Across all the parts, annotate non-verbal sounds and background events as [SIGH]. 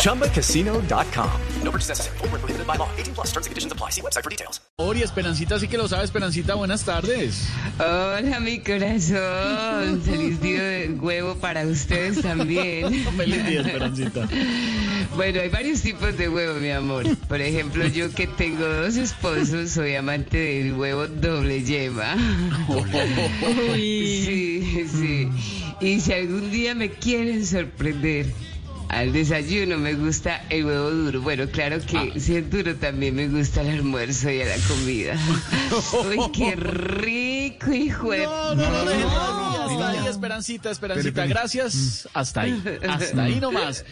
ChumbaCasino.com. No purchase necessary. Full prohibited by law. 18 plus terms and conditions apply. See website for details. Ori, Esperancita sí que lo sabe. Esperancita, buenas tardes. Hola, mi corazón. [LAUGHS] Feliz día de huevo para ustedes también. [LAUGHS] Feliz día, Esperancita. Bueno, hay varios tipos de huevo, mi amor. Por ejemplo, yo que tengo dos esposos, soy amante del huevo doble yema. [LAUGHS] Sí, sí. Y si algún día me quieren sorprender, al desayuno me gusta el huevo duro. Bueno, claro que si es duro también me gusta el almuerzo y a la comida. [LAUGHS] Uy, qué rico, hijo de... No, no, no. Hasta ahí, Esperancita, Esperancita. Gracias. Hasta ahí. [LAUGHS] Hasta ahí nomás.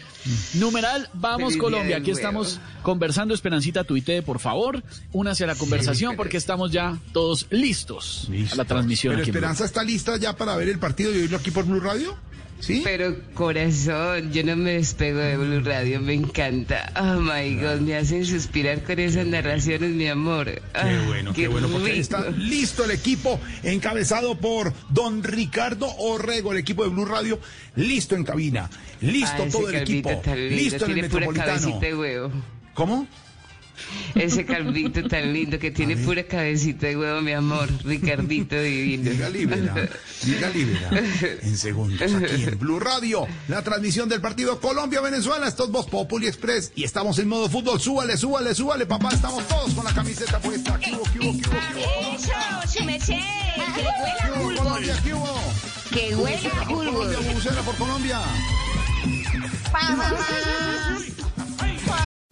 Numeral, vamos Colombia. Aquí huevo. estamos conversando. Esperancita, tuitee, por favor. Únase a la conversación porque estamos ya todos listos a la transmisión. Pero. Esperanza está lista ya para ver el partido y oírlo aquí por Blue Radio. ¿Sí? Pero corazón, yo no me despego de Blue Radio, me encanta. Oh my God, me hacen suspirar con esas narraciones, mi amor. Ah, Qué bueno, qué, bueno, porque ahí está listo el equipo encabezado por don Ricardo Orrego, el equipo de Blue Radio, listo en cabina, listo todo el equipo, listo en el metropolitano. de huevo. ¿Cómo? Ese calvito tan lindo que tiene pura cabecita de huevo, mi amor. Ricardito divino. Diga libera, diga libera. En segundos aquí en Blue Radio, la transmisión del partido Colombia-Venezuela. Esto es Voz Populi Express y estamos en modo fútbol. Súbale, súbale, súbale, papá. Estamos todos con la camiseta puesta. ¿Qué hubo, qué hubo, qué hubo, qué hubo? Eso, su merced, que ¿Qué huela Colombia? ¿Qué hubo? que huela Bubucela por bulbo. Colombia, bubucela por Colombia.